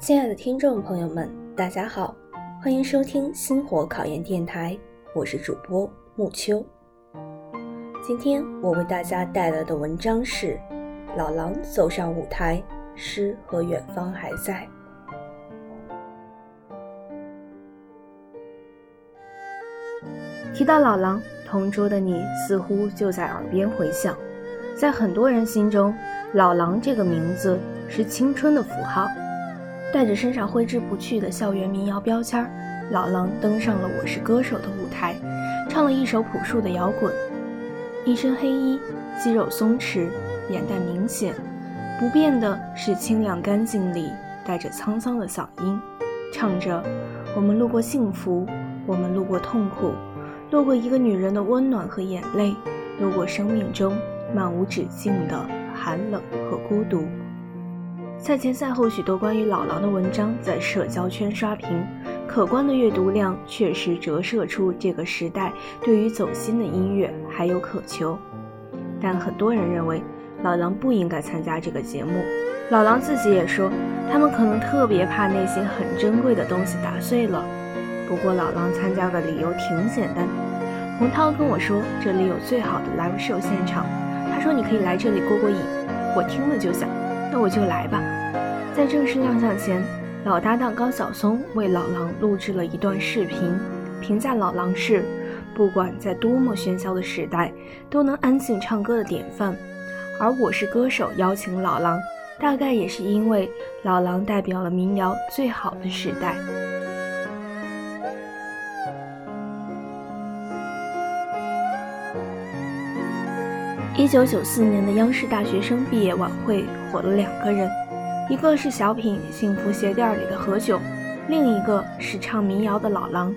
亲爱的听众朋友们，大家好，欢迎收听星火考研电台，我是主播木秋。今天我为大家带来的文章是《老狼走上舞台，诗和远方还在》。提到老狼，同桌的你似乎就在耳边回响，在很多人心中，老狼这个名字是青春的符号。带着身上挥之不去的校园民谣标签，老狼登上了《我是歌手》的舞台，唱了一首朴树的摇滚。一身黑衣，肌肉松弛，眼袋明显，不变的是清亮干净里带着沧桑的嗓音，唱着：“我们路过幸福，我们路过痛苦，路过一个女人的温暖和眼泪，路过生命中漫无止境的寒冷和孤独。”赛前赛后，许多关于老狼的文章在社交圈刷屏，可观的阅读量确实折射出这个时代对于走心的音乐还有渴求。但很多人认为老狼不应该参加这个节目。老狼自己也说，他们可能特别怕那些很珍贵的东西打碎了。不过老狼参加的理由挺简单，洪涛跟我说这里有最好的 live show 现场，他说你可以来这里过过瘾。我听了就想。那我就来吧。在正式亮相前，老搭档高晓松为老狼录制了一段视频，评价老狼是不管在多么喧嚣的时代都能安静唱歌的典范。而我是歌手邀请老狼，大概也是因为老狼代表了民谣最好的时代。一九九四年的央视大学生毕业晚会火了两个人，一个是小品《幸福鞋垫》里的何炅，另一个是唱民谣的老狼。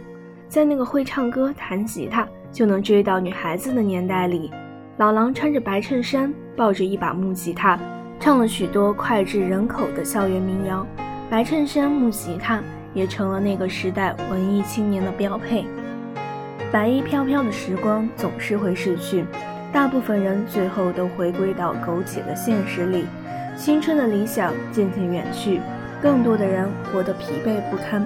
在那个会唱歌、弹吉他就能追到女孩子的年代里，老狼穿着白衬衫，抱着一把木吉他，唱了许多脍炙人口的校园民谣。白衬衫、木吉他也成了那个时代文艺青年的标配。白衣飘飘的时光总是会逝去。大部分人最后都回归到苟且的现实里，青春的理想渐渐远去，更多的人活得疲惫不堪。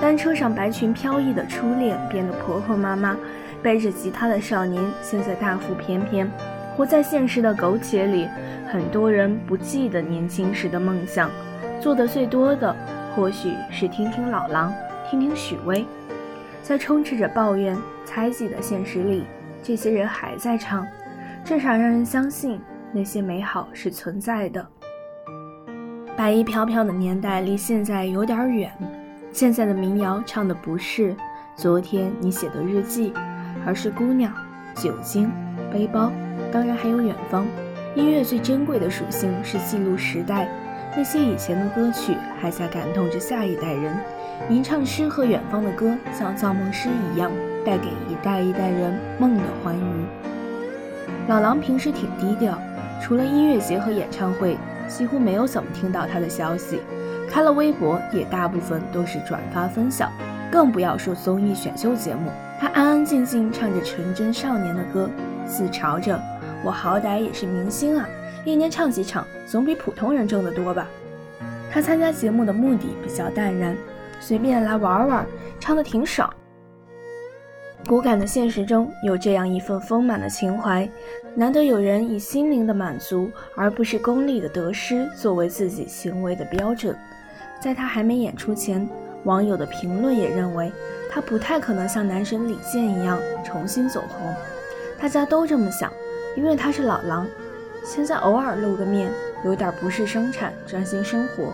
单车上白裙飘逸的初恋变得婆婆妈妈，背着吉他的少年现在大腹便便。活在现实的苟且里，很多人不记得年轻时的梦想。做的最多的，或许是听听老狼，听听许巍。在充斥着抱怨、猜忌的现实里，这些人还在唱。至少让人相信那些美好是存在的。白衣飘飘的年代离现在有点远，现在的民谣唱的不是昨天你写的日记，而是姑娘、酒精、背包，当然还有远方。音乐最珍贵的属性是记录时代，那些以前的歌曲还在感动着下一代人。吟唱诗和远方的歌，像造梦师一样，带给一代一代人梦的欢愉。老狼平时挺低调，除了音乐节和演唱会，几乎没有怎么听到他的消息。开了微博，也大部分都是转发分享，更不要说综艺选秀节目。他安安静静唱着纯真少年的歌，自嘲着：“我好歹也是明星啊，一年唱几场，总比普通人挣得多吧。”他参加节目的目的比较淡然，随便来玩玩，唱得挺爽。骨感的现实中有这样一份丰满的情怀，难得有人以心灵的满足，而不是功利的得失作为自己行为的标准。在他还没演出前，网友的评论也认为他不太可能像男神李健一样重新走红。大家都这么想，因为他是老狼。现在偶尔露个面，有点不是生产，专心生活，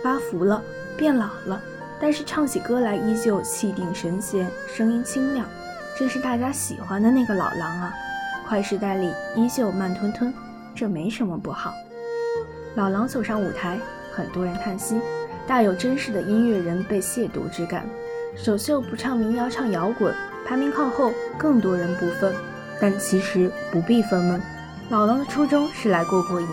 发福了，变老了，但是唱起歌来依旧气定神闲，声音清亮。这是大家喜欢的那个老狼啊，快时代里依旧慢吞吞，这没什么不好。老狼走上舞台，很多人叹息，大有真实的音乐人被亵渎之感。首秀不唱民谣，唱摇滚，排名靠后，更多人不忿。但其实不必愤懑，老狼的初衷是来过过瘾，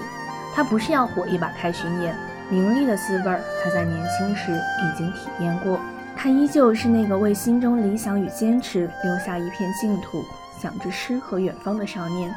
他不是要火一把开巡演，名利的滋味儿他在年轻时已经体验过。他依旧是那个为心中理想与坚持留下一片净土、想着诗和远方的少年。